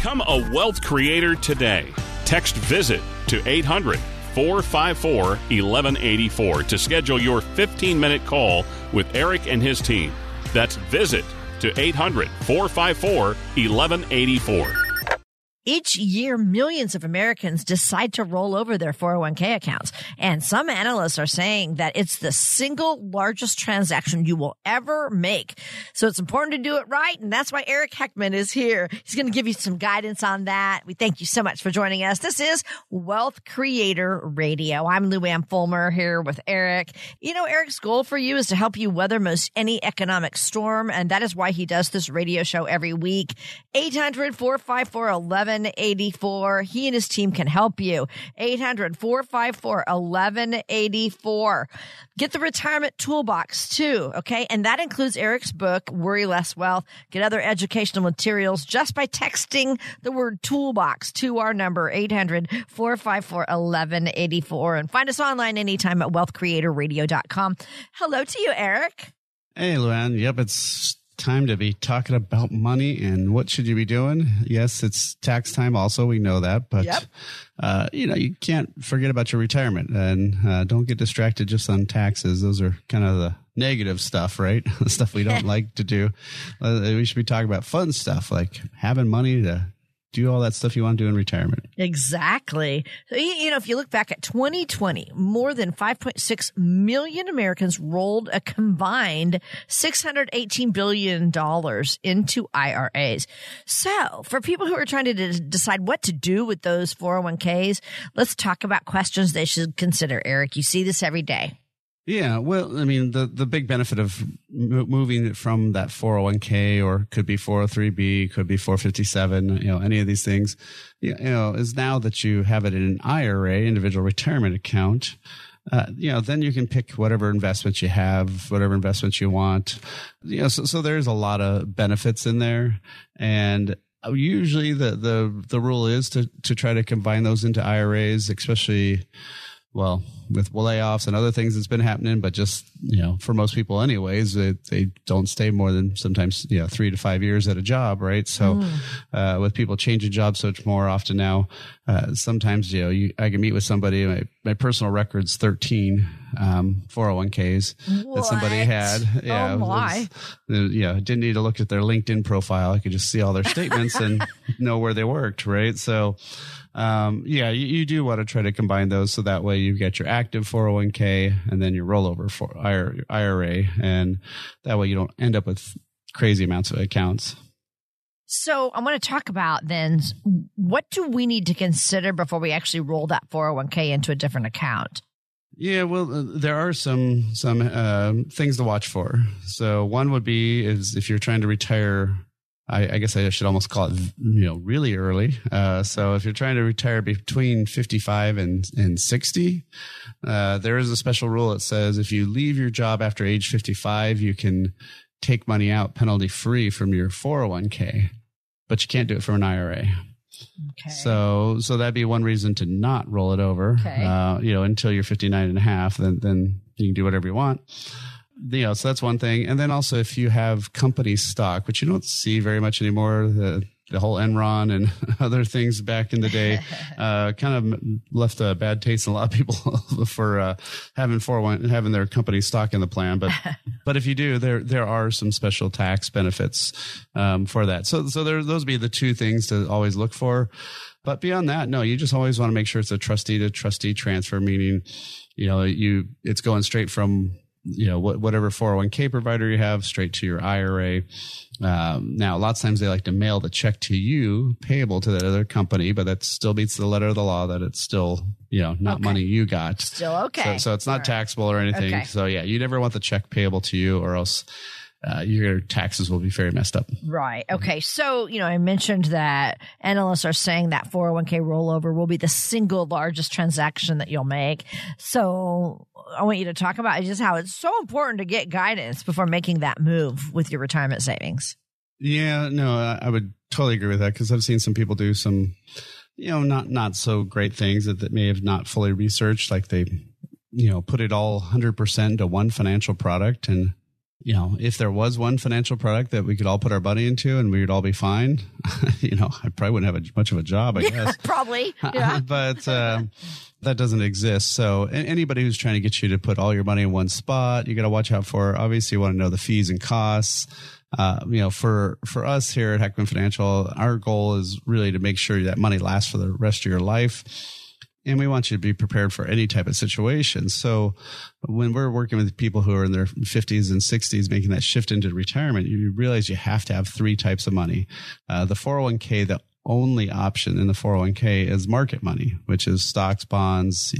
Become a wealth creator today. Text visit to 800 454 1184 to schedule your 15 minute call with Eric and his team. That's visit to 800 454 1184. Each year, millions of Americans decide to roll over their 401k accounts. And some analysts are saying that it's the single largest transaction you will ever make. So it's important to do it right. And that's why Eric Heckman is here. He's going to give you some guidance on that. We thank you so much for joining us. This is Wealth Creator Radio. I'm Lou Ann Fulmer here with Eric. You know, Eric's goal for you is to help you weather most any economic storm. And that is why he does this radio show every week. 800 454 1184. He and his team can help you. 800 454 1184. Get the retirement toolbox too. Okay. And that includes Eric's book, Worry Less Wealth. Get other educational materials just by texting the word toolbox to our number, 800 454 1184. And find us online anytime at wealthcreatorradio.com. Hello to you, Eric. Hey, Luann. Yep, it's time to be talking about money and what should you be doing. Yes, it's tax time. Also, we know that, but Yep. uh, you know you can't forget about your retirement and uh, don't get distracted just on taxes. Those are kind of the negative stuff, right? the stuff we don't like to do. Uh, we should be talking about fun stuff like having money to do all that stuff you want to do in retirement. Exactly. You know, if you look back at 2020, more than 5.6 million Americans rolled a combined $618 billion into IRAs. So for people who are trying to de- decide what to do with those 401ks, let's talk about questions they should consider. Eric, you see this every day. Yeah, well, I mean, the the big benefit of mo- moving it from that 401k or could be 403b, could be 457, you know, any of these things, you know, is now that you have it in an IRA, individual retirement account, uh, you know, then you can pick whatever investments you have, whatever investments you want. You know, so, so there's a lot of benefits in there. And usually the, the, the rule is to, to try to combine those into IRAs, especially, well, with layoffs and other things that's been happening, but just, you know, for most people anyways, they, they don't stay more than sometimes, you know, three to five years at a job, right? So, uh, with people changing jobs so much more often now, uh, sometimes, you know, you, I can meet with somebody, my, my personal record's 13, um, 401ks that somebody had. Yeah. Oh, it was- uh, yeah, didn't need to look at their LinkedIn profile. I could just see all their statements and know where they worked, right? So, um, yeah, you, you do want to try to combine those so that way you get your active 401k and then your rollover for IRA, and that way you don't end up with crazy amounts of accounts. So I want to talk about then what do we need to consider before we actually roll that 401k into a different account? Yeah, well, uh, there are some some uh, things to watch for. So one would be is if you're trying to retire. I, I guess I should almost call it, you know, really early. Uh, so if you're trying to retire between 55 and, and 60, uh, there is a special rule that says if you leave your job after age 55, you can take money out penalty free from your 401k, but you can't do it from an IRA. Okay. So, so that'd be one reason to not roll it over. Okay. Uh, you know, until you're 59 and a half, then, then you can do whatever you want. You know, so that's one thing. And then also if you have company stock, which you don't see very much anymore, the, the whole Enron and other things back in the day, uh, kind of left a bad taste in a lot of people for, uh, having 401, having their company stock in the plan. But, but if you do, there, there are some special tax benefits, um, for that. So, so there, those would be the two things to always look for. But beyond that, no, you just always want to make sure it's a trustee to trustee transfer, meaning, you know, you, it's going straight from, you know, what, whatever 401k provider you have straight to your IRA. Um, now, lots of times they like to mail the check to you payable to that other company, but that still beats the letter of the law that it's still, you know, not Okay. money you got. Still okay. So, so it's not right. taxable or anything. Okay. So yeah, you never want the check payable to you or else uh, your taxes will be very messed up. Right. Okay. So, you know, I mentioned that analysts are saying that 401k rollover will be the single largest transaction that you'll make. So, I want you to talk about just how it's so important to get guidance before making that move with your retirement savings. Yeah, no, I would totally agree with that because I've seen some people do some, you know, not not so great things that, that may have not fully researched, like they, you know, put it all hundred percent to one financial product, and you know, if there was one financial product that we could all put our money into and we would all be fine, you know, I probably wouldn't have a, much of a job, I guess. probably. Yeah. but uh, that doesn't exist. So anybody who's trying to get you to put all your money in one spot, you got to watch out for. Obviously, you want to know the fees and costs. Uh, you know, for for us here at Heckman Financial, our goal is really to make sure that money lasts for the rest of your life and we want you to be prepared for any type of situation. So when we're working with people who are in their 50s and 60s making that shift into retirement, you realize you have to have three types of money. Uh, the 401k that only option in the 401k is market money, which is stocks, bonds,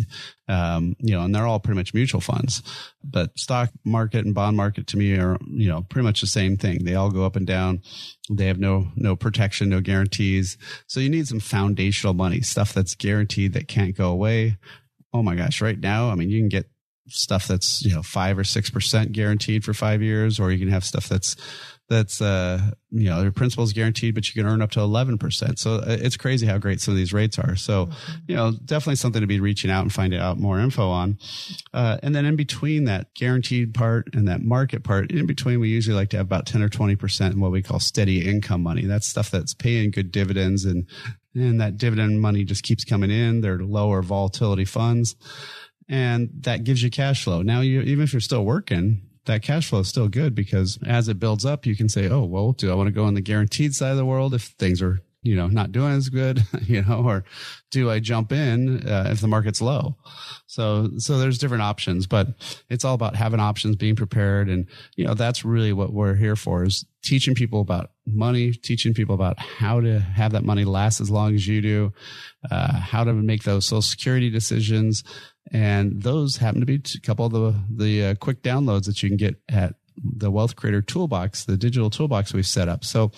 um, you know, and they're all pretty much mutual funds. But stock market and bond market to me are, you know, pretty much the same thing. They all go up and down. They have no, no protection, no guarantees. So you need some foundational money, stuff that's guaranteed that can't go away. Oh my gosh. Right now, I mean, you can get stuff that's, you know, five or 6% guaranteed for five years, or you can have stuff that's, that's uh you know your principal is guaranteed but you can earn up to 11% so uh, it's crazy how great some of these rates are. So mm-hmm. you know definitely something to be reaching out and finding out more info on. Uh, and then in between that guaranteed part and that market part in between we usually like to have about 10 or 20% in what we call steady income money. That's stuff that's paying good dividends and and that dividend money just keeps coming in. They're lower volatility funds. And that gives you cash flow. Now you even if you're still working that cash flow is still good because as it builds up, you can say, oh, well, do I want to go on the guaranteed side of the world if things are, you know, not doing as good, you know, or do I jump in uh, if the market's low? So, so there's different options, but it's all about having options, being prepared. And, you know, that's really what we're here for is teaching people about money, teaching people about how to have that money last as long as you do, uh, how to make those social security decisions, and those happen to be a couple of the the uh, quick downloads that you can get at the Wealth Creator Toolbox, the digital toolbox we've set up. So,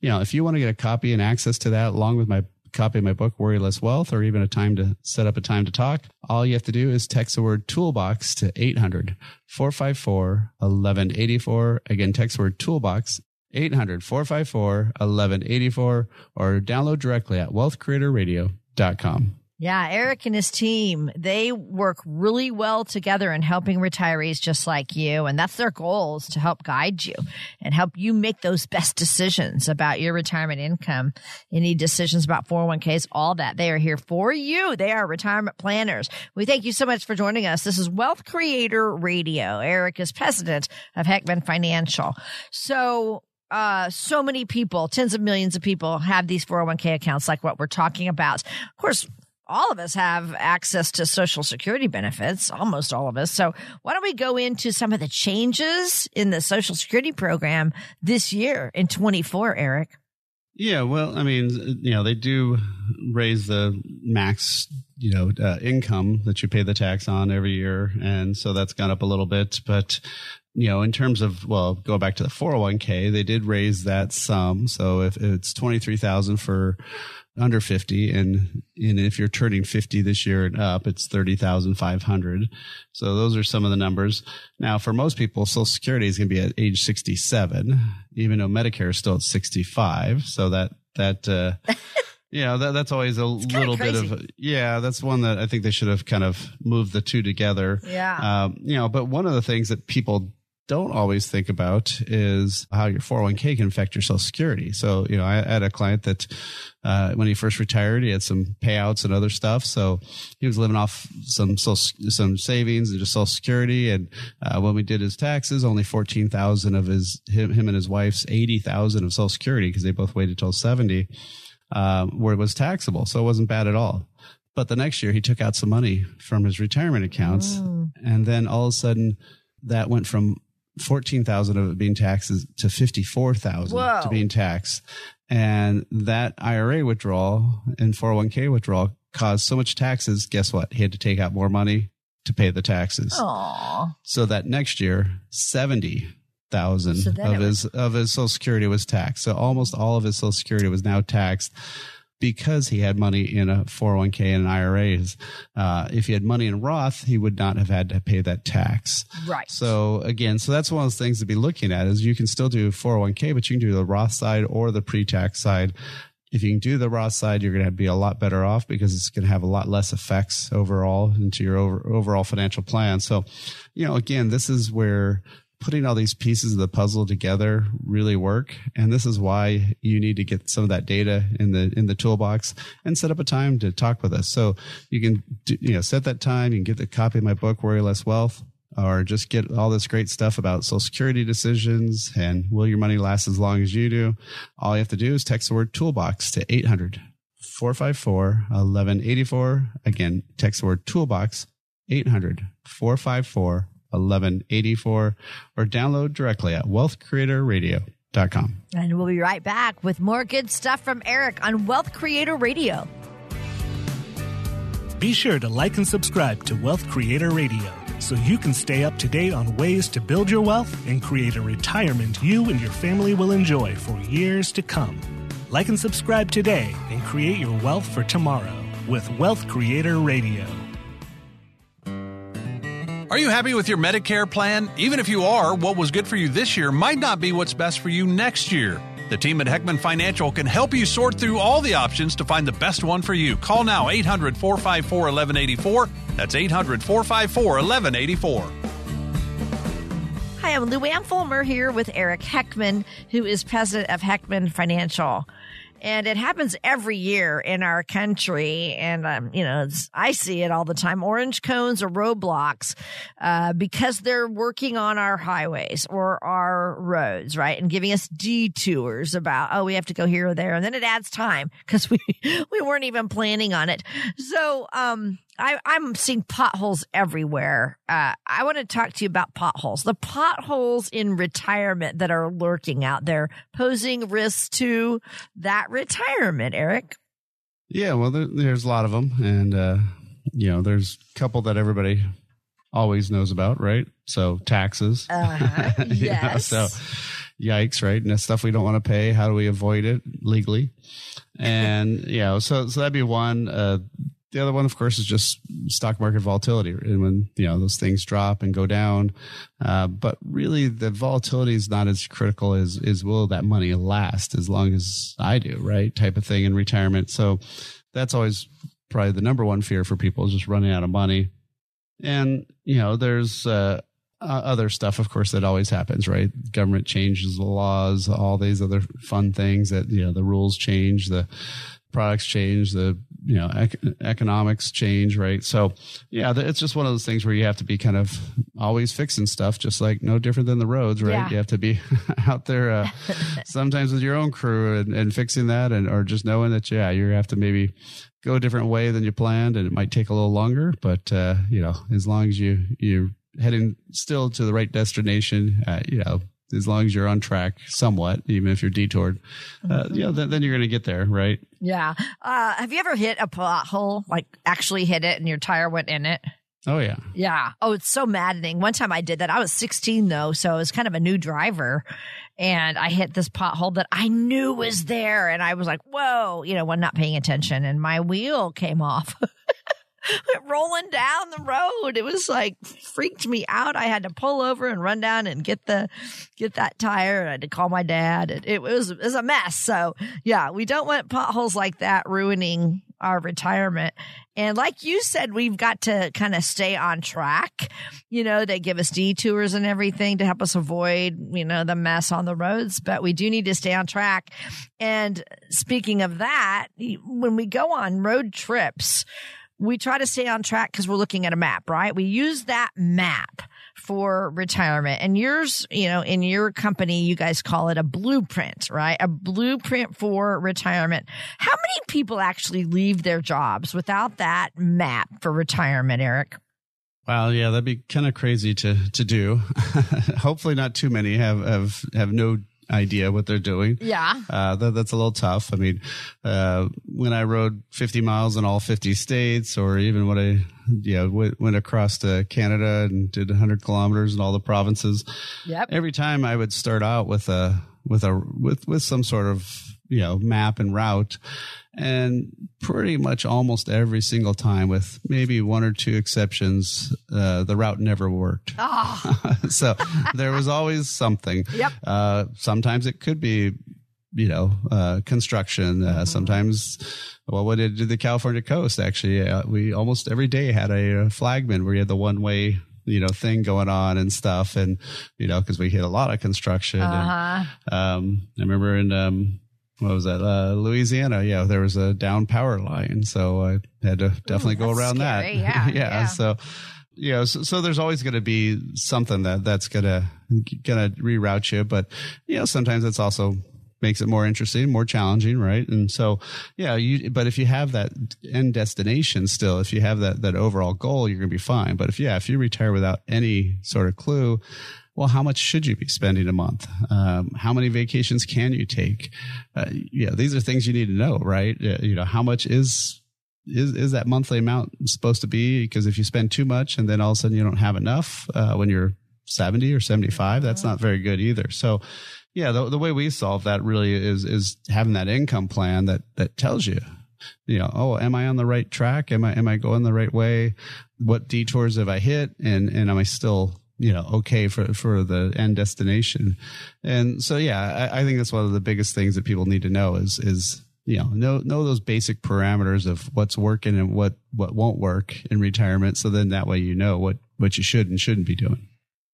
you know, if you want to get a copy and access to that along with my copy of my book, Worry Less Wealth, or even a time to set up a time to talk, all you have to do is text the word toolbox to 800 454 1184. Again, text word toolbox 800 454 1184 or download directly at wealthcreatorradio.com. Yeah, Eric and his team, they work really well together in helping retirees just like you. And that's their goals to help guide you and help you make those best decisions about your retirement income. Any decisions about 401ks, all that. They are here for you. They are retirement planners. We thank you so much for joining us. This is Wealth Creator Radio. Eric is president of Heckman Financial. So uh, so many people, tens of millions of people have these 401k accounts like what we're talking about. Of course, all of us have access to social security benefits, almost all of us. So why don't we go into some of the changes in the social security program this year in 24, Eric? Yeah, well, I mean, you know, they do raise the max, you know, uh, income that you pay the tax on every year, and so that's gone up a little bit. But you know, in terms of well, go back to the 401k, they did raise that sum. So if it's twenty three thousand for under 50 and and if you're turning 50 this year and up it's 30,500 so those are some of the numbers now for most people social security is going to be at age 67 even though medicare is still at 65 so that that uh Yeah, that, that's always a little bit of yeah. That's one that I think they should have kind of moved the two together. Yeah, um, you know. But one of the things that people don't always think about is how your 401k can affect your social security. So, you know, I had a client that, uh, when he first retired, he had some payouts and other stuff. So he was living off some, some savings and just social security. And, uh, when we did his taxes, only 14,000 of his, him, him and his wife's 80,000 of social security because they both waited till 70, um, where it was taxable. So it wasn't bad at all. But the next year he took out some money from his retirement accounts. Mm. And then all of a sudden that went from fourteen thousand of it being taxed to fifty four thousand to being taxed, and that IRA withdrawal and four hundred one k withdrawal caused so much taxes. Guess what? He had to take out more money to pay the taxes. Aww. So that next year, seventy thousand So of his of his Social Security was taxed. So almost all of his Social Security was now taxed because he had money in a 401k and IRAs. Uh, if he had money in Roth, he would not have had to pay that tax. Right. So again, so that's one of those things to be looking at is you can still do 401k, but you can do the Roth side or the pre-tax side. If you can do the Roth side, you're going to be a lot better off because it's going to have a lot less effects overall into your over, overall financial plan. So, you know, again, this is where putting all these pieces of the puzzle together really work. And this is why you need to get some of that data in the in the toolbox and set up a time to talk with us. So you can do, you know set that time. You can get the copy of my book worry less wealth or just get all this great stuff about social security decisions and will your money last as long as you do. All you have to do is text the word toolbox to 800 454 1184 again text the word toolbox 800 454 1184 or download directly at wealthcreatorradio.com. And we'll be right back with more good stuff from Eric on Wealth Creator Radio. Be sure to like and subscribe to Wealth Creator Radio so you can stay up to date on ways to build your wealth and create a retirement you and your family will enjoy for years to come. Like and subscribe today and create your wealth for tomorrow with Wealth Creator Radio. Are you happy with your Medicare plan? Even if you are, what was good for you this year might not be what's best for you next year. The team at Heckman Financial can help you sort through all the options to find the best one for you. Call now 800 454 1184. That's 800 454 1184. Hi, I'm Lou Ann Fulmer here with Eric Heckman, who is president of Heckman Financial. And it happens every year in our country. And, um, you know, I see it all the time. Orange cones or roadblocks, uh, because they're working on our highways or our roads, right? And giving us detours about, oh, we have to go here or there. And then it adds time because we, we weren't even planning on it. So, um, I, I'm seeing potholes everywhere. Uh, I want to talk to you about potholes. The potholes in retirement that are lurking out there, posing risks to that retirement. Eric. Yeah, well, there, there's a lot of them, and uh, you know, there's a couple that everybody always knows about, right? So taxes. Uh-huh. Yeah, Yes. so yikes, right? And that's stuff we don't want to pay. How do we avoid it legally? And you know, so so that'd be one. Uh, the other one, of course, is just stock market volatility, and when you know those things drop and go down. Uh, but really, the volatility is not as critical as is will that money last as long as I do, right? Type of thing in retirement. So that's always probably the number one fear for people is just running out of money. And you know, there's uh, other stuff, of course, that always happens, right? Government changes the laws, all these other fun things that you know the rules change, the products change, the you know ec- economics change, right? So yeah, th- it's just one of those things where you have to be kind of always fixing stuff, just like no different than the roads, right? Yeah. You have to be out there uh, sometimes with your own crew and, and fixing that, and or just knowing that yeah, you have to maybe go a different way than you planned, and it might take a little longer, but uh, you know, as long as you you're heading still to the right destination, uh, you know. As long as you're on track somewhat, even if you're detoured, uh, you know, then, then you're going to get there, right? Yeah. Uh, have you ever hit a pothole, like actually hit it and your tire went in it? Oh yeah. Yeah. Oh, it's so maddening. One time I did that. I was 16 though, so I was kind of a new driver. And I hit this pothole that I knew was there. And I was like, whoa, you know, when not paying attention. And my wheel came off. Rolling down the road. It was like freaked me out. I had to pull over and run down and get the get that tire. I had to call my dad. It, it was it was a mess. So yeah, we don't want potholes like that ruining our retirement. And like you said, we've got to kind of stay on track. You know, they give us detours and everything to help us avoid, you know, the mess on the roads, but we do need to stay on track. And speaking of that, when we go on road trips, we try to stay on track because we're looking at a map, right? We use that map for retirement. And yours, you know, in your company, you guys call it a blueprint, right? A blueprint for retirement. How many people actually leave their jobs without that map for retirement, Eric? Well, yeah, that'd be kind of crazy to to do. Hopefully, not too many have have have no idea what they're doing. Yeah. Uh, that, that's a little tough. I mean, uh, when I rode 50 miles in all 50 states, or even when I, yeah, went, went across to Canada and did 100 kilometers in all the provinces. Yep. Every time I would start out with a, with a, with, with some sort of, you know, map and route. And pretty much almost every single time, with maybe one or two exceptions, uh, the route never worked. Oh. so there was always something. Yep. Uh, sometimes it could be, you know, uh, construction. Uh, Sometimes, well, what did the California coast actually? Uh, we almost every day had a, uh flagman where you had the one way. You know, thing going on and stuff, and you know, because we hit a lot of construction. Uh-huh. And, um, I remember in um, what was that? Uh, Louisiana. Yeah, there was a down power line, so I had to definitely go around scary. that. Yeah, yeah. So, you know, so, so there's always going to be something that that's gonna gonna reroute you, but you know, sometimes it's also makes it more interesting, more challenging, right? And so, yeah, you. But if you have that end destination still, if you have that that overall goal, you're gonna be fine. But if yeah, if you retire without any sort of clue, well, how much should you be spending a month? Um, how many vacations can you take? Uh, yeah, these are things you need to know, right? Uh, you know, how much is is is that monthly amount supposed to be? Because if you spend too much and then all of a sudden you don't have enough uh, when you're 70 or 75, that's not very good either. So, yeah, the, the way we solve that really is is having that income plan that that tells you you know, oh, am I on the right track? Am I am I going the right way? What detours have I hit? And and am I still you know okay for for the end destination? And so yeah, I, I think that's one of the biggest things that people need to know is is you know know know those basic parameters of what's working and what what won't work in retirement. So then that way you know what what you should and shouldn't be doing.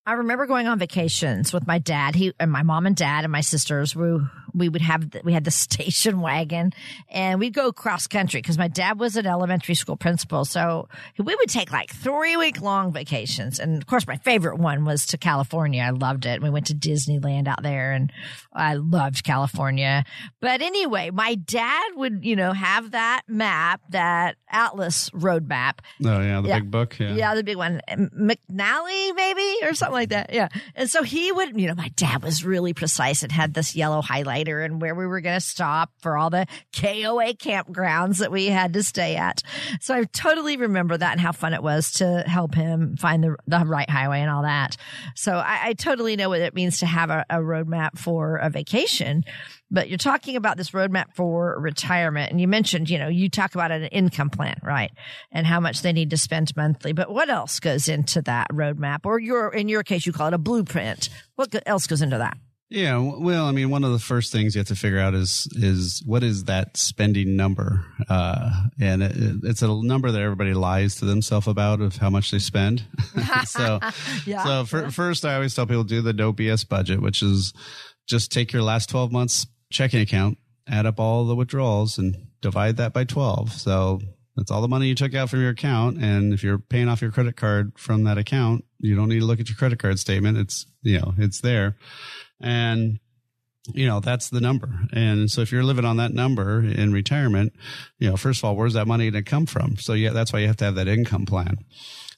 I remember going on vacations with my dad. He and my mom and dad and my sisters. We we would have we had the station wagon, and we'd go cross country because my dad was an elementary school principal. So we would take like three week long vacations, and of course, my favorite one was to California. I loved it. We went to Disneyland out there, and I loved California. But anyway, my dad would you know have that map, that Atlas road map, Oh yeah, the Yeah. big book. Yeah. yeah, the big one. McNally, maybe, or something like that. Yeah. And so he would, you know, my dad was really precise and had this yellow highlighter and where we were going to stop for all the KOA campgrounds that we had to stay at. So I totally remember that and how fun it was to help him find the, the right highway and all that. So I, I totally know what it means to have a, a roadmap for a vacation. But you're talking about this roadmap for retirement. And you mentioned, you know, you talk about an income plan, right? And how much they need to spend monthly. But what else goes into that roadmap? Or your, in your case, you call it a blueprint. What else goes into that? Yeah, well, I mean, one of the first things you have to figure out is is what is that spending number, uh, and it, it's a number that everybody lies to themselves about of how much they spend. so, Yeah. so for, first, I always tell people do the no BS budget, which is just take your last twelve months checking account, add up all the withdrawals, and divide that by twelve. So that's all the money you took out from your account. And if you're paying off your credit card from that account, you don't need to look at your credit card statement. It's you know it's there and you know that's the number and so if you're living on that number in retirement you know first of all where's that money going to come from so yeah that's why you have to have that income plan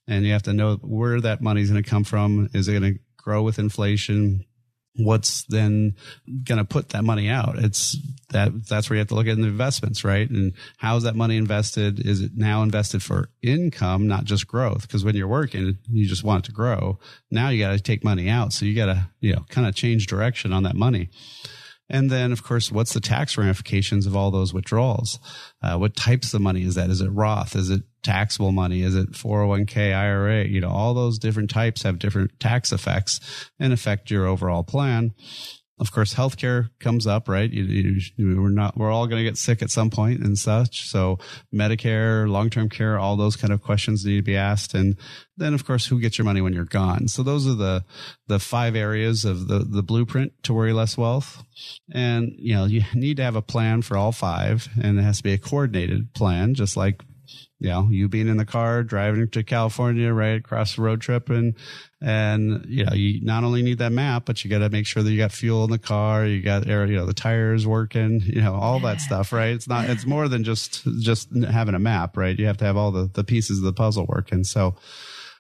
and you have to know where that money's going to come from is it going to grow with inflation what's then going to put that money out? It's that that's where you have to look at the investments right? And how's that money invested? Is it now invested for income not just growth? Because when you're working you just want it to grow. Now you got to take money out. So you got to you know kind of change direction on that money. And then, of course, what's the tax ramifications of all those withdrawals? Uh, what types of money is that? Is it Roth? Is it taxable money? Is it 401k, IRA? You know, all those different types have different tax effects and affect your overall plan. Of course, healthcare comes up, right? You, you, we're not, we're all going to get sick at some point and such. So Medicare, long-term care, all those kind of questions need to be asked. And then, of course, who gets your money when you're gone? So those are the, the five areas of the, the blueprint to worry less wealth. And, you know, you need to have a plan for all five and it has to be a coordinated plan, just like you know, you being in the car driving to California, right across the road trip, and and you know, you not only need that map, but you got to make sure that you got fuel in the car, you got air, you know, the tires working, you know, all that stuff, right? It's not, it's more than just just having a map, right? You have to have all the the pieces of the puzzle working. So,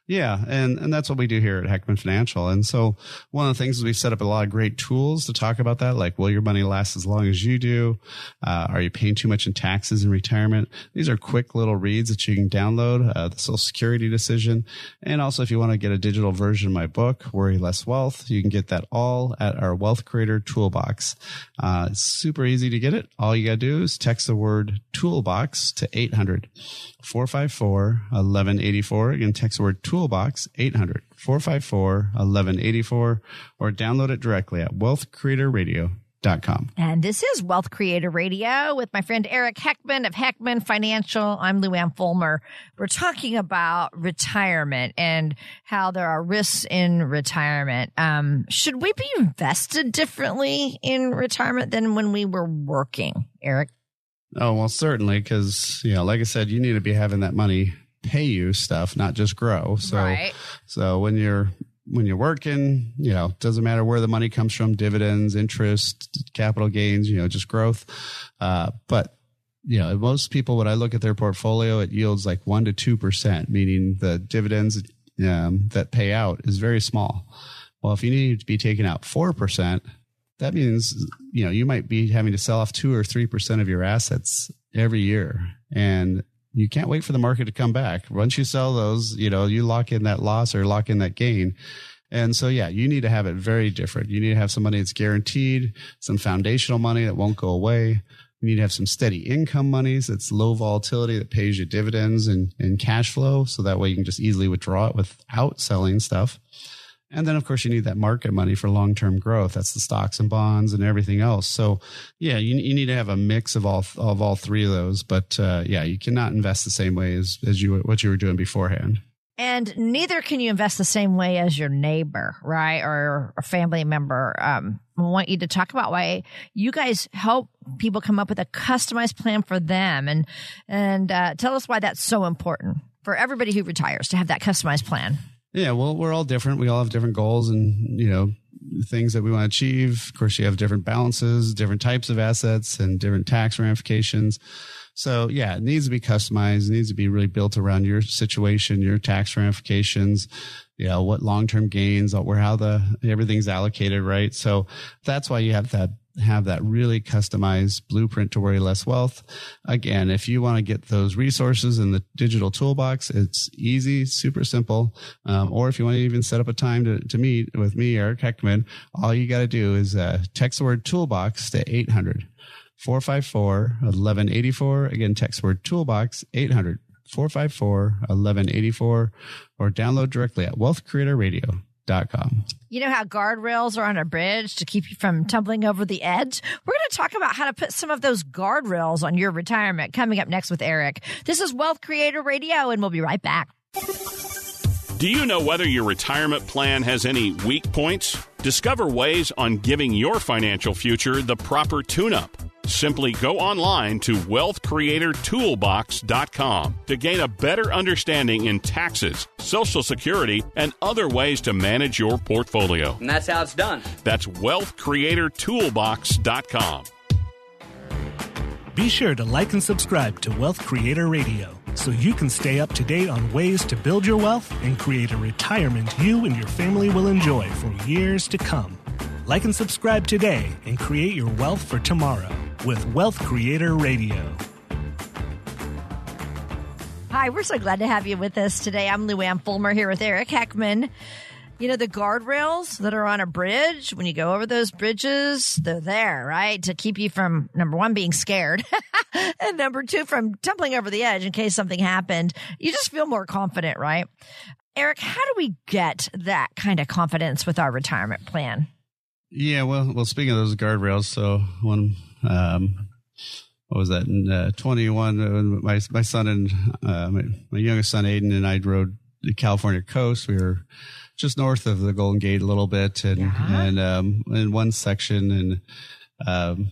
Yeah, and and that's what we do here at Heckman Financial. And so one of the things is we've set up a lot of great tools to talk about that, like will your money last as long as you do? Uh, are you paying too much in taxes in retirement? These are quick little reads that you can download. Uh, the Social Security decision, and also if you want to get a digital version of my book, Worry Less Wealth, you can get that all at our Wealth Creator Toolbox. Uh, it's super easy to get it. All you got to do is text the word Toolbox to 800 454 1184. Again, text word Toolbox 800 454 1184 or download it directly at wealthcreatorradio.com. And this is Wealth Creator Radio with my friend Eric Heckman of Heckman Financial. I'm Lou Ann Fulmer. We're talking about retirement and how there are risks in retirement. Um, should we be invested differently in retirement than when we were working, Eric? Oh, well, certainly, because, you know, like I said, you need to be having that money pay you stuff, not just grow. So, Right. so when you're, when you're working, you know, doesn't matter where the money comes from, dividends, interest, capital gains, you know, just growth. Uh, but, you know, most people, when I look at their portfolio, it yields like one to 2%, meaning the dividends um, that pay out is very small. Well, if you need to be taking out 4%, that means you know you might be having to sell off two or three percent of your assets every year. And you can't wait for the market to come back. Once you sell those you know you lock in that loss or lock in that gain. And so yeah you need to have it very different. You need to have some money that's guaranteed some foundational money that won't go away. You need to have some steady income monies that's low volatility that pays you dividends and, and cash flow. So that way you can just easily withdraw it without selling stuff and then, of course, you need that market money for long term growth. That's the stocks and bonds and everything else. So, yeah, you, you need to have a mix of all of all three of those. But uh, yeah, you cannot invest the same way as as you what you were doing beforehand. And neither can you invest the same way as your neighbor, right? Or a family member. Um, I want you to talk about why you guys help people come up with a customized plan for them and, and, uh, tell us why that's so important for everybody who retires to have that customized plan. Yeah, well, we're all different. We all have different goals and, you know, things that we want to achieve. Of course, you have different balances, different types of assets, and different tax ramifications. So, yeah, it needs to be customized. It needs to be really built around your situation, your tax ramifications, you know, what long term gains, where how the everything's allocated, right? So that's why you have that have that really customized blueprint to worry less wealth. Again, if you want to get those resources in the digital toolbox, it's easy, super simple. Um, or if you want to even set up a time to, to meet with me, Eric Heckman, all you got to do is uh, text the word toolbox to 800 454 1184. Again, text word toolbox 800 454 1184 or download directly at wealthcreatorradio.com. You know how guardrails are on a bridge to keep you from tumbling over the edge? We're going to talk about how to put some of those guardrails on your retirement coming up next with Eric. This is Wealth Creator Radio, and we'll be right back. Do you know whether your retirement plan has any weak points? Discover ways on giving your financial future the proper tune up. Simply go online to wealthcreatortoolbox.com to gain a better understanding in taxes, Social Security, and other ways to manage your portfolio. And that's how it's done. That's wealthcreatortoolbox.com. Be sure to like and subscribe to Wealth Creator Radio so you can stay up to date on ways to build your wealth and create a retirement you and your family will enjoy for years to come. Like and subscribe today and create your wealth for tomorrow with Wealth Creator Radio. Hi, we're so glad to have you with us today. I'm Lou Ann Fulmer here with Eric Heckman. You know, the guardrails that are on a bridge, when you go over those bridges, they're there, right? To keep you from number one, being scared, and number two, from tumbling over the edge in case something happened. You just feel more confident, right? Eric, how do we get that kind of confidence with our retirement plan? Yeah, well, well, speaking of those guardrails, so when, um, what was that in uh, 21, uh, my, my son and, uh, my, my youngest son, Aiden, and I rode the California coast. We were just north of the Golden Gate a little bit and, Yeah. and, um, in one section and, um,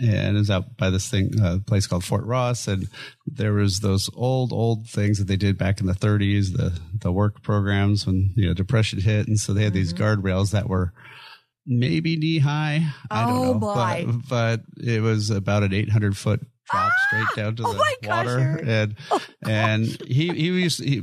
and it was out by this thing, uh, place called Fort Ross. And there was those old, old things that they did back in the 30s, the, the work programs when, you know, depression hit. And so they had these guardrails that were, maybe knee high. I don't Oh, know, my. but but it was about an 800 foot drop straight down to Oh the my gosh, water, Eric. and and he he was he,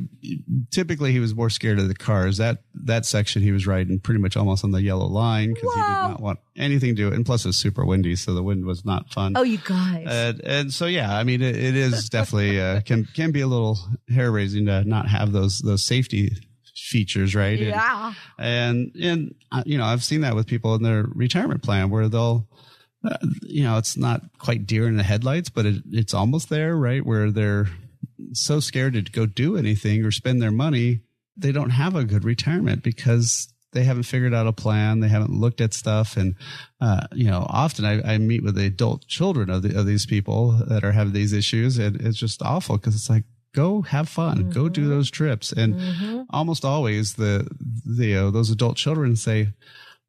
typically he was more scared of the cars. That that section he was riding pretty much almost on the yellow line because he did not want anything to do. And plus, it was super windy, so the wind was not fun. Oh, you guys. And, and so yeah, I mean, it, it is definitely uh, can can be a little hair raising to not have those those safety features, right? And- yeah. and and uh, you know i've seen that with people in their retirement plan where they'll uh, you know it's not quite deer in the headlights but it, it's almost there right where they're so scared to go do anything or spend their money they don't have a good retirement because they haven't figured out a plan they haven't looked at stuff and uh, you know often I, I meet with the adult children of, the, of these people that are having these issues and it's just awful because it's like go have fun go do those trips and almost always the the uh, those adult children say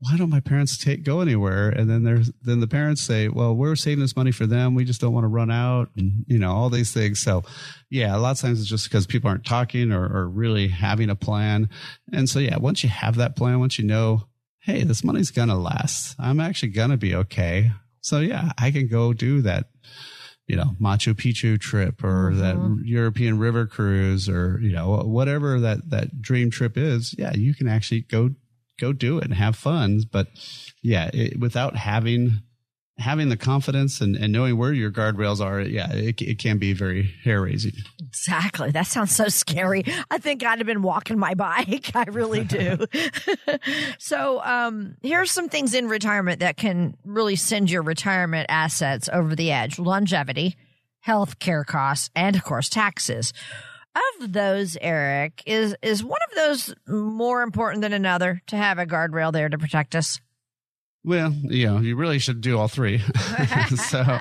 why don't my parents take go anywhere? And then there's then the parents say well we're saving this money for them. We just don't want to run out and you know all these things. So yeah a lot of times it's just because people aren't talking or, or really having a plan. And so yeah once you have that plan once you know hey this money's gonna last. I'm actually gonna be okay. So yeah i can go do that you know Machu Picchu trip or mm-hmm. that European river cruise or you know whatever that that dream trip is. Yeah you can actually go go do it and have fun but yeah it, without having having the confidence and, and knowing where your guardrails are yeah it, it can be very hair raising Exactly. That sounds so scary. I think I'd have been walking my bike. I really do. so, um, here are some things in retirement that can really send your retirement assets over the edge. Longevity, health care costs, and of course taxes. Of those, Eric, is is one of those more important than another to have a guardrail there to protect us? Well, you know, you really should do all three. so, uh,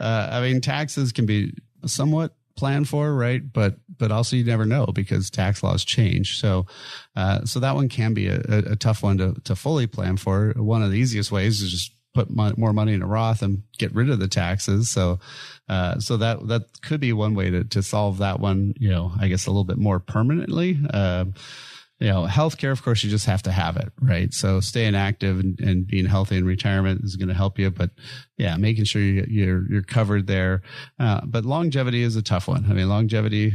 I mean, taxes can be somewhat planned for, right? But but also you never know because tax laws change. So, uh, so that one can be a, a, tough one to to fully plan for. One of the easiest ways is just put more money in a Roth and get rid of the taxes. So, uh, so that that could be one way to to solve that one. You know, I guess a little bit more permanently. Uh, you know, healthcare, of course, you just have to have it, right? So staying active and, and being healthy in retirement is going to help you. But yeah, making sure you, you're, you're covered there. Uh, but longevity is a tough one. I mean, longevity,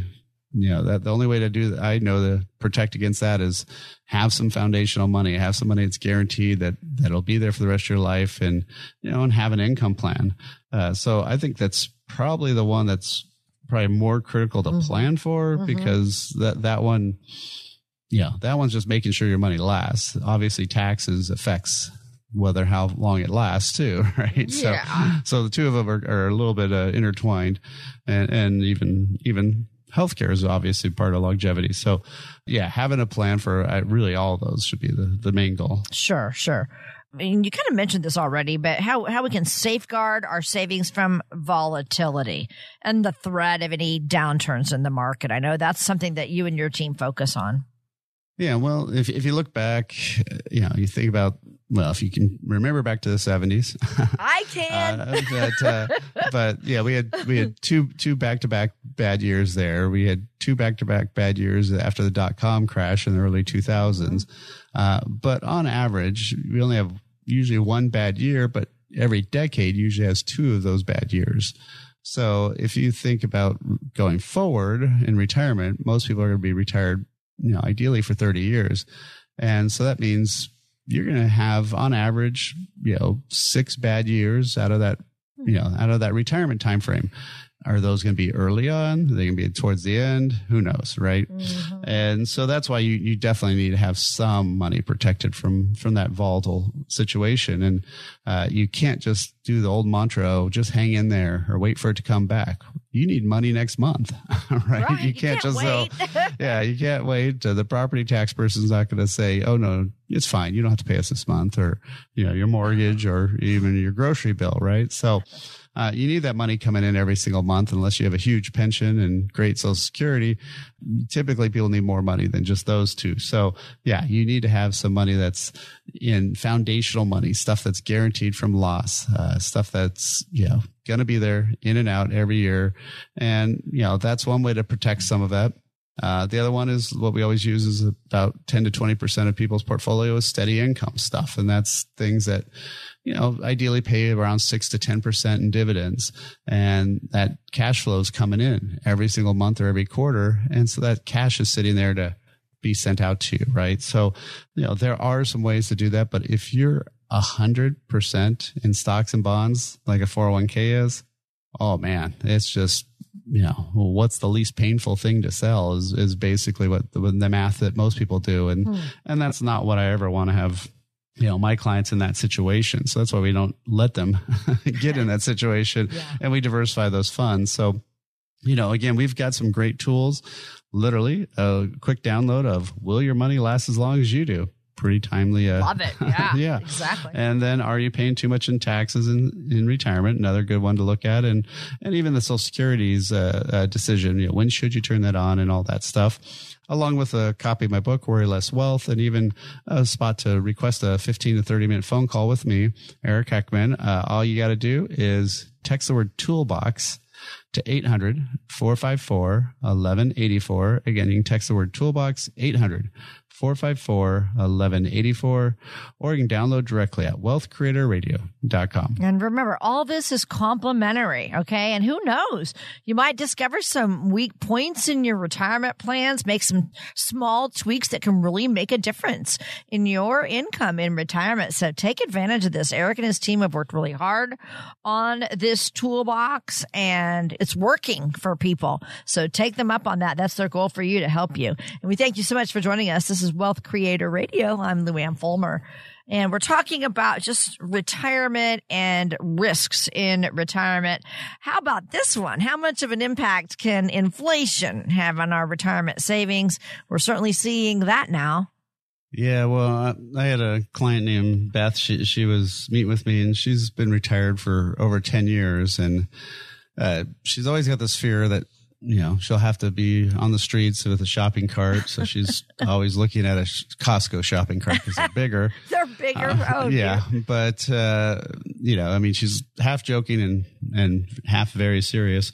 you know, that the only way to do that, I know to protect against that is have some foundational money, have some money that's guaranteed that, that'll be there for the rest of your life and, you know, and have an income plan. Uh, so I think that's probably the one that's probably more critical to plan for because that, that one, yeah, that one's just making sure your money lasts. Obviously, taxes affects whether how long it lasts too, right? Yeah. So, so the two of them are, are a little bit uh, intertwined, and and even even healthcare is obviously part of longevity. So, yeah, having a plan for uh, really all of those should be the the main goal. Sure, sure. I mean, you kind of mentioned this already, but how, how we can safeguard our savings from volatility and the threat of any downturns in the market. I know that's something that you and your team focus on. Yeah, well, if if you look back, uh, you know, you think about well, if you can remember back to the seventies, I can. uh, but, uh, but yeah, we had we had two two back to back bad years there. We had two back to back bad years after the dot com crash in the early two thousands. Uh, but on average, we only have usually one bad year, but every decade usually has two of those bad years. So if you think about going forward in retirement, most people are going to be retired, you know, ideally for 30 years. And so that means you're going to have on average, you know, six bad years out of that, you know, out of that retirement time frame. Are those going to be early on? Are they going to be towards the end? Who knows, right? And so that's why you, you definitely need to have some money protected from from that volatile situation. And uh, you can't just do the old mantra, oh, just hang in there or wait for it to come back. You need money next month, right? Right, You you can't, can't just wait. go, yeah, you can't wait. Uh, the property tax person's not going to say, oh no, it's fine. You don't have to pay us this month or, you know, your mortgage or even your grocery bill, right? So, uh, you need that money coming in every single month unless you have a huge pension and great social security. Typically people need more money than just those two. So yeah, you need to have some money that's in foundational money, stuff that's guaranteed from loss, uh, stuff that's, you know, going to be there in and out every year. And, you know, that's one way to protect some of that. Uh, the other one is what we always use is about 10 to 20% of people's portfolio is steady income stuff. And that's things that, you know, ideally pay around six to 10% in dividends. And that cash flow is coming in every single month or every quarter. And so that cash is sitting there to be sent out to you, right? So, you know, there are some ways to do that. But if you're a hundred percent in stocks and bonds, like a 401k is, oh man, it's just you know, what's the least painful thing to sell is, is basically what the, the math that most people do. And, hmm. and that's not what I ever want to have, you know, my clients in that situation. So that's why we don't let them get in that situation yeah. and we diversify those funds. So, you know, again, we've got some great tools, literally a quick download of will your money last as long as you do? Pretty timely. Uh, Love it. Yeah, yeah, exactly. And then, are you paying too much in taxes in, in retirement? Another good one to look at, and and even the Social Security's uh, uh, decision. You know, when should you turn that on, and all that stuff. Along with a copy of my book, Worry Less Wealth, and even a spot to request a 15 to 30 minute phone call with me, Eric Heckman. Uh, all you got to do is text the word toolbox to 800 454 1184. Again, you can text the word toolbox 800 454 1184, or you can download directly at wealthcreatorradio.com. And remember, all this is complimentary, okay? And who knows? You might discover some weak points in your retirement plans, make some small tweaks that can really make a difference in your income in retirement. So take advantage of this. Eric and his team have worked really hard on this toolbox and it's working for people. So take them up on that. That's their goal for you to help you. And we thank you so much for joining us. This is Wealth Creator Radio. I'm Lou Luann Fulmer. And we're talking about just retirement and risks in retirement. How about this one? How much of an impact can inflation have on our retirement savings? We're certainly seeing that now. Yeah, well, I, I, had a client named Beth. She she was meeting with me, and she's been retired for over ten years, and uh, she's always got this fear that you know, she'll have to be on the streets with a shopping cart. So she's always looking at a Costco shopping cart because they're bigger. they're bigger. Uh, oh, yeah. Dear. But, uh, you know, I mean, she's half joking and, and half very serious.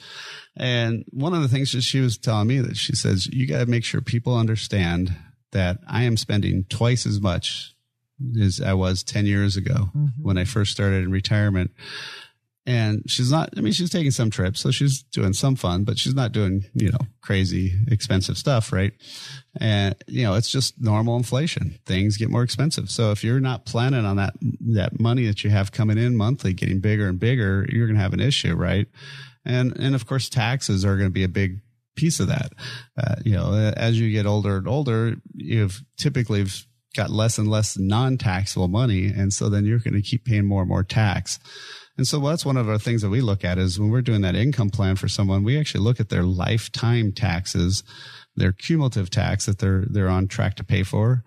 And one of the things that she was telling me that she says, you got to make sure people understand that I am spending twice as much as I was 10 years ago mm-hmm. when I first started in retirement and she's not i mean she's taking some trips so she's doing some fun but she's not doing you know crazy expensive stuff right? And you know it's just normal inflation. Things get more expensive. So if you're not planning on that that money that you have coming in monthly getting bigger and bigger you're going to have an issue right? And and of course taxes are going to be a big piece of that. Uh, you know as you get older and older you've typically got less and less non-taxable money and so then you're going to keep paying more and more tax and so that's one of the things that we look at is when we're doing that income plan for someone, we actually look at their lifetime taxes, their cumulative tax that they're they're on track to pay for.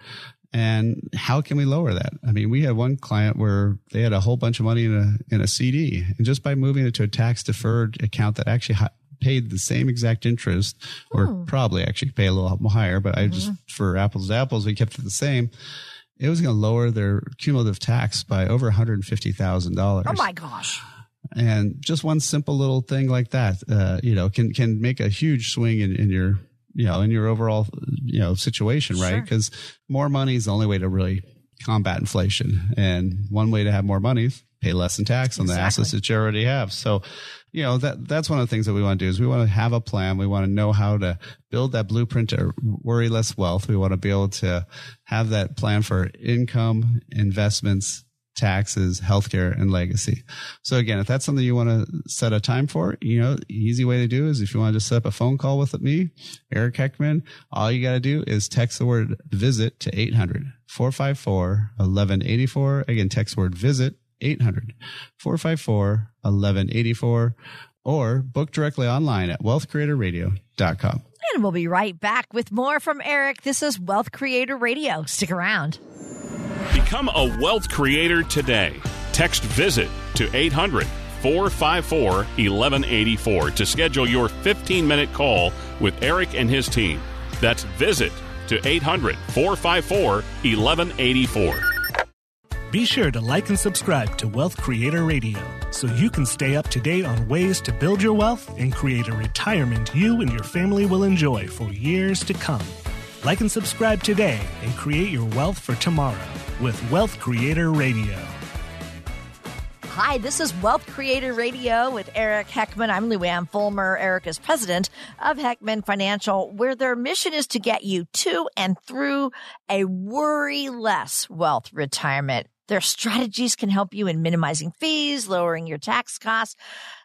And how can we lower that? I mean, we had one client where they had a whole bunch of money in a in a CD, and just by moving it to a tax deferred account that actually paid the same exact interest, or hmm. probably actually pay a little higher, but I just mm-hmm. for apples to apples, we kept it the same it was going to lower their cumulative tax by over $150,000. Oh my gosh. And just one simple little thing like that, uh, you know, can, can make a huge swing in, in your, you know, in your overall, you know, situation, right? Because sure. more money is the only way to really combat inflation. And one way to have more money, pay less in tax on exactly. the assets that you already have. So, you know that that's one of the things that we want to do is we want to have a plan we want to know how to build that blueprint to worry less wealth we want to be able to have that plan for income investments taxes healthcare and legacy so again if that's something you want to set a time for you know easy way to do is if you want to just set up a phone call with me eric heckman all you got to do is text the word visit to 800 454 1184 again text word visit 800 454 1184 or book directly online at wealthcreatorradio.com. And we'll be right back with more from Eric. This is Wealth Creator Radio. Stick around. Become a wealth creator today. Text visit to 800 454 1184 to schedule your 15 minute call with Eric and his team. That's visit to 800 454 1184. Be sure to like and subscribe to Wealth Creator Radio. so you can stay up to date on ways to build your wealth and create a retirement you and your family will enjoy for years to come. Like and subscribe today and create your wealth for tomorrow with Wealth Creator Radio. Hi, this is Wealth Creator Radio with Eric Heckman. I'm Luann Fulmer. Eric is president of Heckman Financial, where their mission is to get you to and through a worry less wealth retirement. Their strategies can help you in minimizing fees, lowering your tax costs.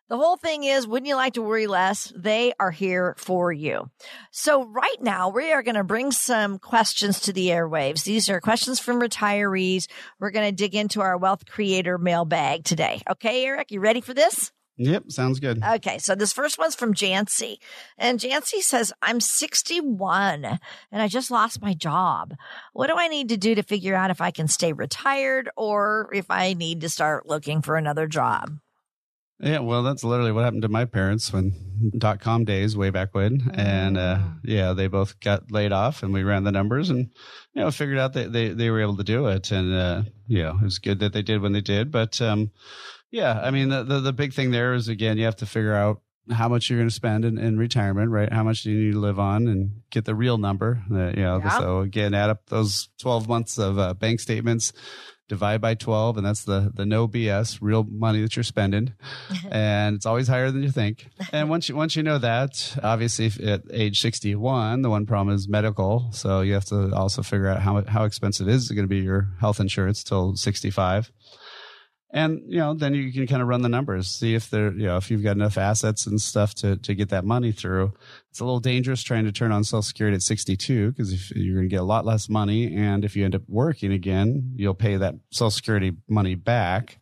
The whole thing is, wouldn't you like to worry less? They are here for you. So right now we are going to bring some questions to the airwaves. These are questions from retirees. We're going to dig into our wealth creator mailbag today. Okay, Eric, you ready for this? Yep, sounds good. Okay, so this first one's from Jancy. And Jancy says, I'm 61 and I just lost my job. What do I need to do to figure out if I can stay retired or if I need to start looking for another job? Yeah, well, that's literally what happened to my parents when dot com days way back when, and uh, yeah, they both got laid off, and we ran the numbers, and you know, figured out that they they were able to do it, and uh, you know, it was good that they did when they did, but um, yeah, I mean, the, the the big thing there is again, you have to figure out how much you're going to spend in, in retirement, right? How much do you need to live on, and get the real number, uh, you know. Yeah. So again, add up those 12 months of uh, bank statements divide by 12 and that's the the no bs real money that you're spending and it's always higher than you think and once you once you know that obviously if at age 61 the one problem is medical so you have to also figure out how how expensive is it going to be your health insurance till 65 and you know then you can kind of run the numbers see if they're you know if you've got enough assets and stuff to to get that money through. It's a little dangerous trying to turn on social security at 62 because if you're going to get a lot less money and if you end up working again you'll pay that social security money back.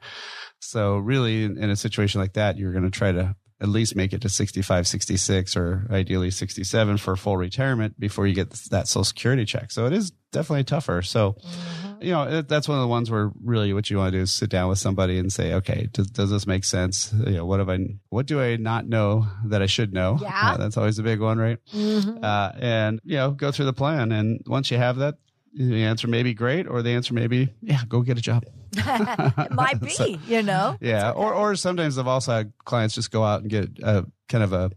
So really in, in a situation like that you're going to try to at least make it to 65 66 or ideally 67 for full retirement before you get that social security check. So it is definitely tougher. So you know that's one of the ones where really what you want to do is sit down with somebody and say okay does, does this make sense you know what have i what do i not know that i should know Yeah. Uh, that's always a big one right Mhm. uh, and you know go through the plan and once you have that the answer may be great or the answer may be yeah go get a job it might be, So- you know? yeah or or sometimes i've also had clients just go out and get a kind of a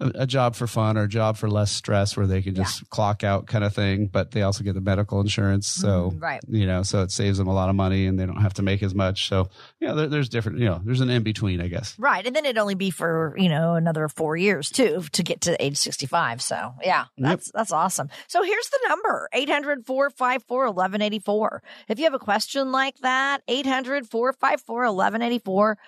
a a job for fun or a job for less stress where they can just clock out kind of thing but they also get the medical insurance so Mhm, right. you know so it saves them a lot of money and they don't have to make as much so you know there, there's different you know there's an in between i guess Right. And then it'd only be for, you know, another four years too to get to age 65. So yeah, that's, that's awesome. So here's the number 800 454 1184. If you have a question like that, 800 454 1184.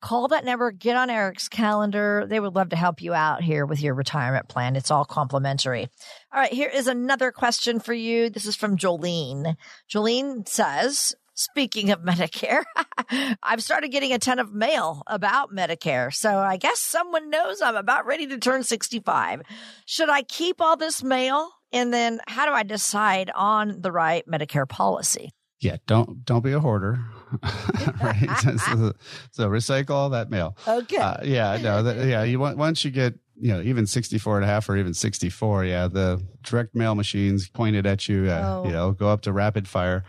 Call that number, get on Eric's calendar. They would love to help you out here with your retirement plan. It's all complimentary. All right, here is another question for you. This is from Jolene. Jolene says, Speaking of Medicare, I've started getting a ton of mail about Medicare. So I guess someone knows I'm about ready to turn 65. Should I keep all this mail? And then how do I decide on the right Medicare policy? Yeah don't don't be a hoarder right so, so recycle all that mail Okay. Uh, yeah, no, that, yeah. You want once you get you know even 64 and a half or even 64, yeah, the direct mail machines pointed at you, uh, Oh. you know, go up to rapid fire.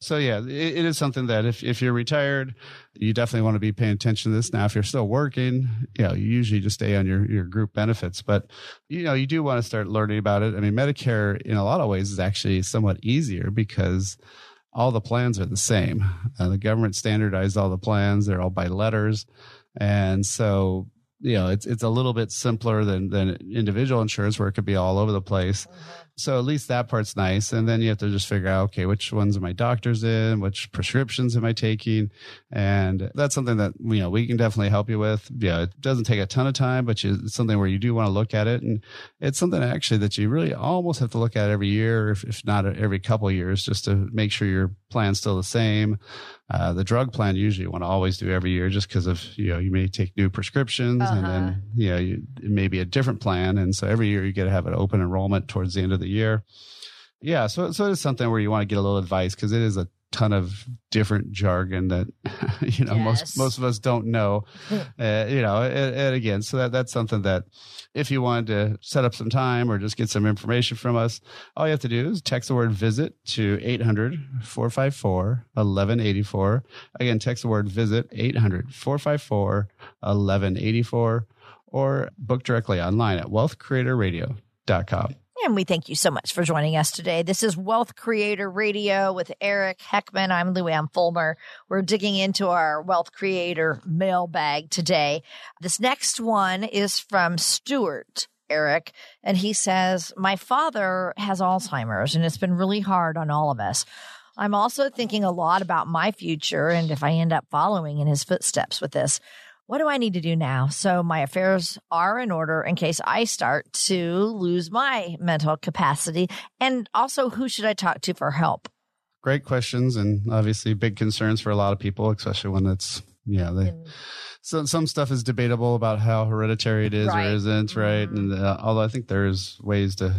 so yeah, it, it is something that if if you're retired, you definitely want to be paying attention to this. Now, if you're still working, you know, you usually just stay on your your group benefits, but you know, you do want to start learning about it. I mean, Medicare in a lot of ways is actually somewhat easier because all the plans are the same. Uh, the government standardized all the plans; they're all by letters, and so you know it's it's a little bit simpler than than individual insurance where it could be all over the place. So at least that part's nice, and then you have to just figure out okay, which ones are my doctors in, which prescriptions am I taking, and that's something that you know we can definitely help you with. Yeah, it doesn't take a ton of time, but you, it's something where you do want to look at it, and it's something actually that you really almost have to look at every year, if, if not every couple years, just to make sure your plan's still the same. Uh, the drug plan usually you want to always do every year, just because of you know you may take new prescriptions, and Uh-huh. then you know you, it may be a different plan, and so every year you get to have an open enrollment towards the end of the year. Yeah, so so it is something where you want to get a little advice because it is a ton of different jargon that you know Yes. most most of us don't know. uh, you know, and, and again, so that that's something that if you wanted to set up some time or just get some information from us, all you have to do is text the word visit to 800 454 1184. Again, text the word visit 800 454 1184 or book directly online at wealthcreatorradio.com. And we thank you so much for joining us today. This is Wealth Creator Radio with Eric Heckman. I'm Luann Fulmer. We're digging into our Wealth Creator mailbag today. This next one is from Stuart. Eric, and he says, My father has Alzheimer's, and it's been really hard on all of us. I'm also thinking a lot about my future and if I end up following in his footsteps with this what do I need to do now? So my affairs are in order in case I start to lose my mental capacity. And also, who should I talk to for help? Great questions, and obviously big concerns for a lot of people, especially when it's yeah. They, so some stuff is debatable about how hereditary it is Right. or isn't, right? And uh, although I think there's ways to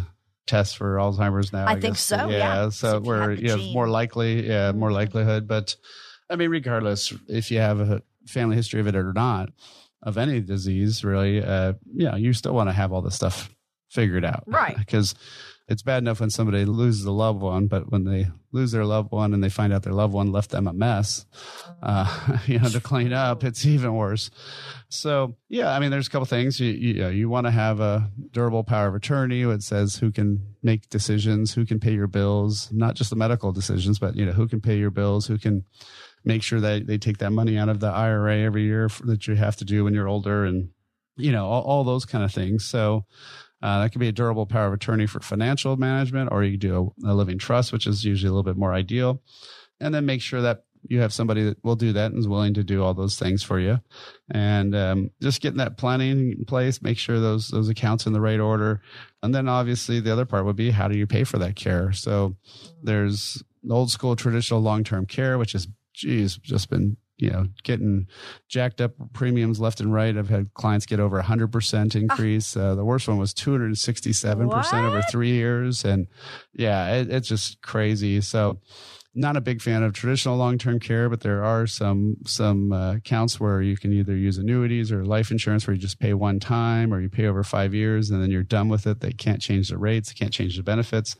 test for Alzheimer's now, I think guess. so, yeah. So, So we're have the you know more likely, yeah, more Mhm. likelihood. But I mean, regardless, if you have a family history of it or not, of any disease, really, uh, yeah, you still want to have all this stuff figured out, Right. Because it's bad enough when somebody loses a loved one, but when they lose their loved one and they find out their loved one left them a mess, uh, you know, to clean up, it's even worse. So, yeah, I mean, there's a couple things. You, you, know, you want to have a durable power of attorney that says who can make decisions, who can pay your bills, not just the medical decisions, but, you know, who can pay your bills, who can make sure that they take that money out of the IRA every year for, that you have to do when you're older and, you know, all, all those kind of things. So, uh, that could be a durable power of attorney for financial management, or you do a, a living trust, which is usually a little bit more ideal. And then make sure that you have somebody that will do that and is willing to do all those things for you. And um, just getting that planning in place, make sure those those accounts in the right order. And then obviously the other part would be how do you pay for that care? So there's old school traditional long term care, which is geez, just been you know getting jacked up premiums left and right. I've had clients get over a hundred percent increase. Uh, the worst one was two hundred and sixty seven percent over three years, and yeah, it, it's just crazy. So not a big fan of traditional long-term care, but there are some some uh, accounts where you can either use annuities or life insurance where you just pay one time or you pay over five years and then you're done with it. They can't change the rates, they can't change the benefits,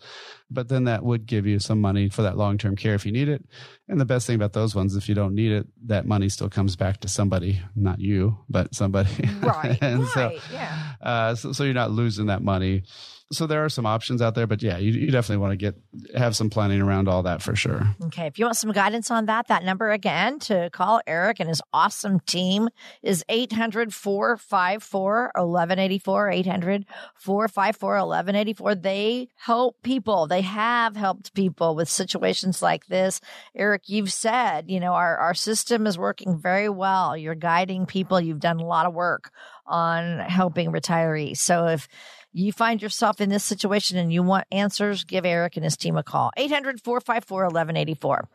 but then that would give you some money for that long-term care if you need it. And the best thing about those ones, if you don't need it, that money still comes back to somebody, not you, but somebody. Right. and so, right. yeah. uh, so, so you're not losing that money. So there are some options out there, but yeah, you, you definitely want to get have some planning around all that for sure. Okay. If you want some guidance on that, that number again to call Eric and his awesome team is 800 454 1184. 800 454 1184. They help people. They have helped people with situations like this. Eric, you've said, you know, our, our system is working very well. You're guiding people. You've done a lot of work on helping retirees. So if you find yourself in this situation and you want answers, give Eric and his team a call. 800 454 1184.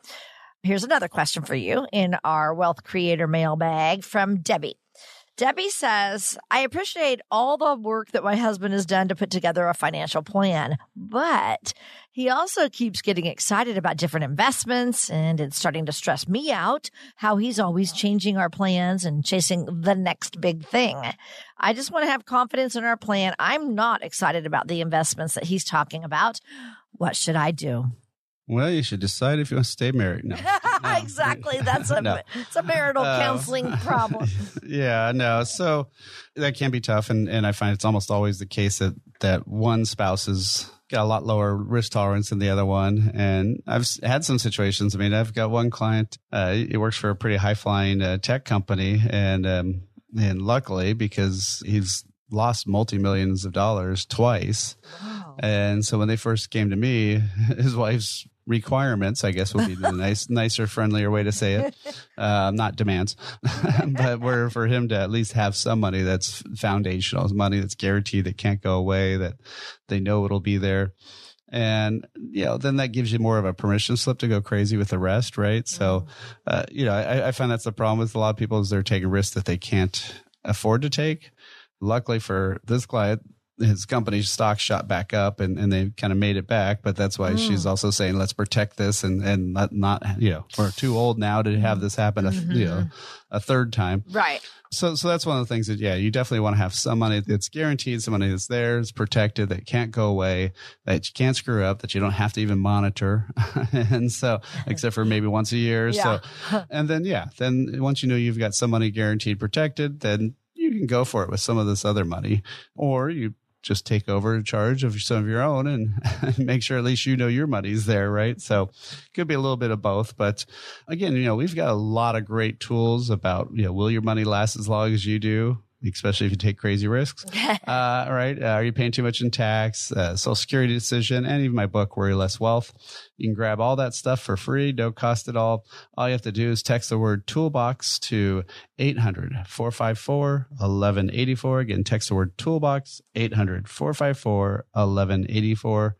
Here's another question for you in our Wealth Creator mailbag from Debbie. Debbie says, I appreciate all the work that my husband has done to put together a financial plan, but he also keeps getting excited about different investments and it's starting to stress me out how he's always changing our plans and chasing the next big thing. I just want to have confidence in our plan. I'm not excited about the investments that he's talking about. What should I do? Well, you should decide if you want to stay married. No. No. exactly. That's a, No. it's a marital Uh, counseling problem. yeah, no. So that can be tough, and and I find it's almost always the case that that one spouse has got a lot lower risk tolerance than the other one. And I've had some situations. I mean, I've got one client. Uh, he works for a pretty high flying uh, tech company, and um, and luckily because he's lost multi millions of dollars twice. And so when they first came to me, his wife's requirements, I guess would be the nice, nicer, friendlier way to say it. Uh, not demands, but were for him to at least have some money that's foundational, money that's guaranteed, that can't go away, that they know it'll be there. And, you know, then that gives you more of a permission slip to go crazy with the rest, right? So, uh, you know, I, I find that's the problem with a lot of people is they're taking risks that they can't afford to take. Luckily for this client, his company's stock shot back up and, and they kind of made it back. But that's why she's mm. also saying, let's protect this and, and not, not, you know, we're too old now to have this happen, a, you know, mm-hmm. a third time. Right. So, so that's one of the things that, yeah, you definitely want to have some money that's guaranteed, some money that's there, it's protected, that can't go away, that you can't screw up, that you don't have to even monitor. and so, except for maybe once a year. Yeah. So, and then, yeah, then once you know you've got some money guaranteed protected, then you can go for it with some of this other money, or you just take over charge of some of your own and make sure at least you know your money's there, right? So it could be a little bit of both, but again, you know, we've got a lot of great tools about, you know, will your money last as long as you do? Especially if you take crazy risks. uh, right. Uh, are you paying too much in tax? Uh, Social security decision and even my book, Worry Less Wealth. You can grab all that stuff for free. No cost at all. All you have to do is text the word toolbox to 800 454 1184. Again, text the word toolbox 800 454 1184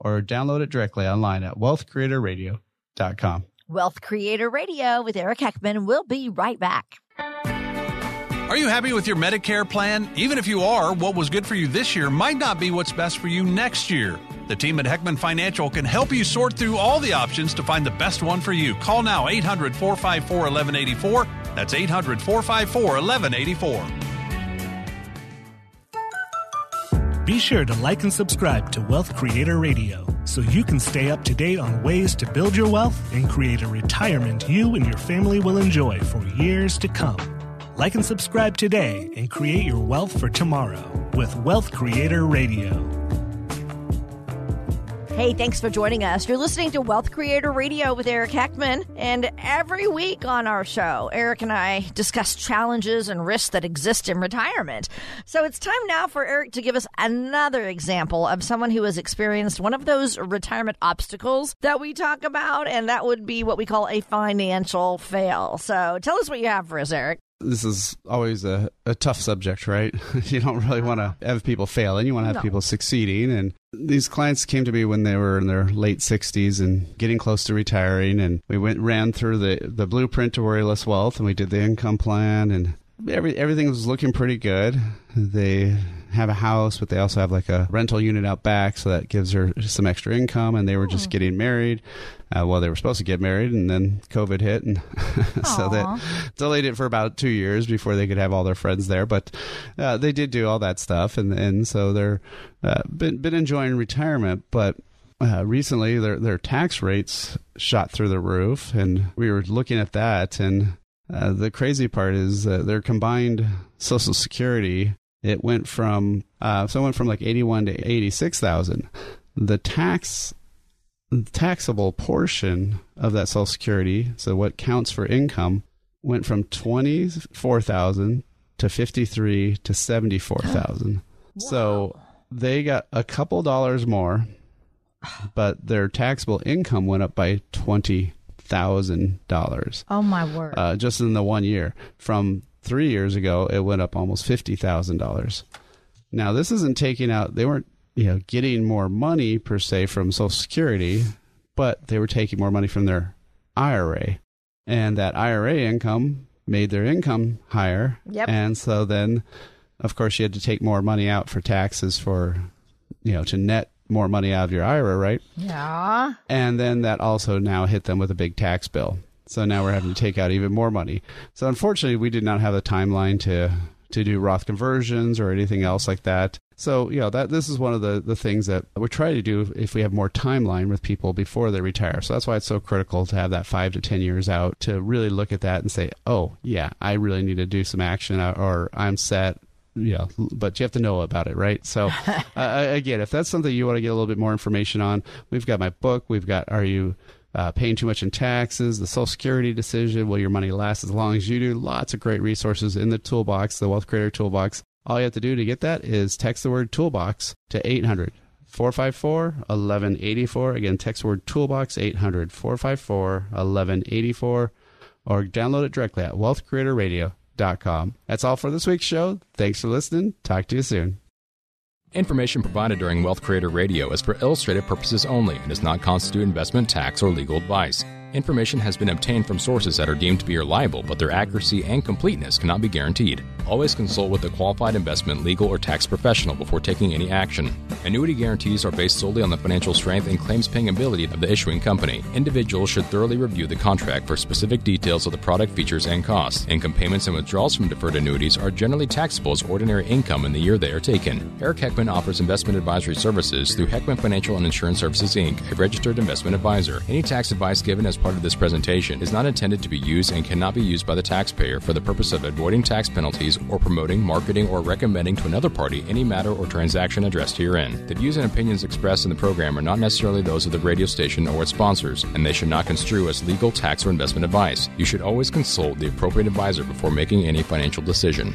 or download it directly online at wealthcreatorradio.com. Wealth Creator Radio with Eric Heckman. We'll be right back. Are you happy with your Medicare plan? Even if you are, what was good for you this year might not be what's best for you next year. The team at Heckman Financial can help you sort through all the options to find the best one for you. Call now 800 454 1184. That's 800 454 1184. Be sure to like and subscribe to Wealth Creator Radio so you can stay up to date on ways to build your wealth and create a retirement you and your family will enjoy for years to come. Like and subscribe today and create your wealth for tomorrow with Wealth Creator Radio. Hey, thanks for joining us. You're listening to Wealth Creator Radio with Eric Heckman. And every week on our show, Eric and I discuss challenges and risks that exist in retirement. So it's time now for Eric to give us another example of someone who has experienced one of those retirement obstacles that we talk about. And that would be what we call a financial fail. So tell us what you have for us, Eric. This is always a, a tough subject, right? you don't really want to uh-huh. have people failing. You want to have No. people succeeding. And these clients came to me when they were in their late 60s and getting close to retiring. And we went ran through the, the blueprint to worry less wealth, and we did the income plan, and every everything was looking pretty good. They have a house, but they also have like a rental unit out back, so that gives her some extra income. And they were just getting married. Uh, well, they were supposed to get married, and then COVID hit, and so that delayed it for about two years before they could have all their friends there. But uh, they did do all that stuff, and and so they're uh, been been enjoying retirement, but. Uh, recently, their their tax rates shot through the roof, and we were looking at that. And uh, the crazy part is their combined Social Security it went from uh, so it went from like eighty one to eighty six thousand. The tax taxable portion of that Social Security, so what counts for income, went from twenty four thousand to fifty three to seventy four thousand. So they got a couple dollars more, but their taxable income went up by twenty thousand dollars Oh, my word. uh, just in the one year. From three years ago, it went up almost fifty thousand dollars. Now, this isn't taking out; they weren't, you know, getting more money per se from Social Security, but they were taking more money from their IRA, and that IRA income made their income higher. Yep. And so then, of course, you had to take more money out for taxes for, you know, to net more money out of your IRA, right? yeah. And then that also now hit them with a big tax bill. So now we're having to take out even more money. So unfortunately, we did not have the timeline to to do Roth conversions or anything else like that. So you know that this is one of the the things that we try to do if we have more timeline with people before they retire. So that's why it's so critical to have that five to ten years out to really look at that and say, oh yeah, I really need to do some action or I'm set yeah, but you have to know about it, right? So, uh, again, if that's something you want to get a little bit more information on, we've got my book. We've got Are You uh, Paying Too Much in Taxes? The Social Security Decision. Will Your Money Last as Long as You Do? Lots of great resources in the toolbox, the Wealth Creator Toolbox. All you have to do to get that is text the word toolbox to 800 454 1184. Again, text word toolbox 800 454 1184 or download it directly at wealthcreatorradio.com. That's all for this week's show. Thanks for listening. Talk to you soon. Information provided during Wealth Creator Radio is for illustrative purposes only and does not constitute investment, tax, or legal advice. Information has been obtained from sources that are deemed to be reliable, but their accuracy and completeness cannot be guaranteed. Always consult with a qualified investment, legal, or tax professional before taking any action. Annuity guarantees are based solely on the financial strength and claims paying ability of the issuing company. Individuals should thoroughly review the contract for specific details of the product features and costs. Income payments and withdrawals from deferred annuities are generally taxable as ordinary income in the year they are taken. Eric Heckman offers investment advisory services through Heckman Financial and Insurance Services Inc., a registered investment advisor. Any tax advice given as part of this presentation is not intended to be used and cannot be used by the taxpayer for the purpose of avoiding tax penalties or promoting, marketing, or recommending to another party any matter or transaction addressed herein. The views and opinions expressed in the program are not necessarily those of the radio station or its sponsors, and they should not construe as legal, tax, or investment advice. You should always consult the appropriate advisor before making any financial decision.